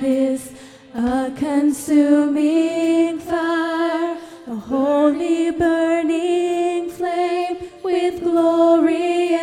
Is a consuming fire, a holy burning flame with glory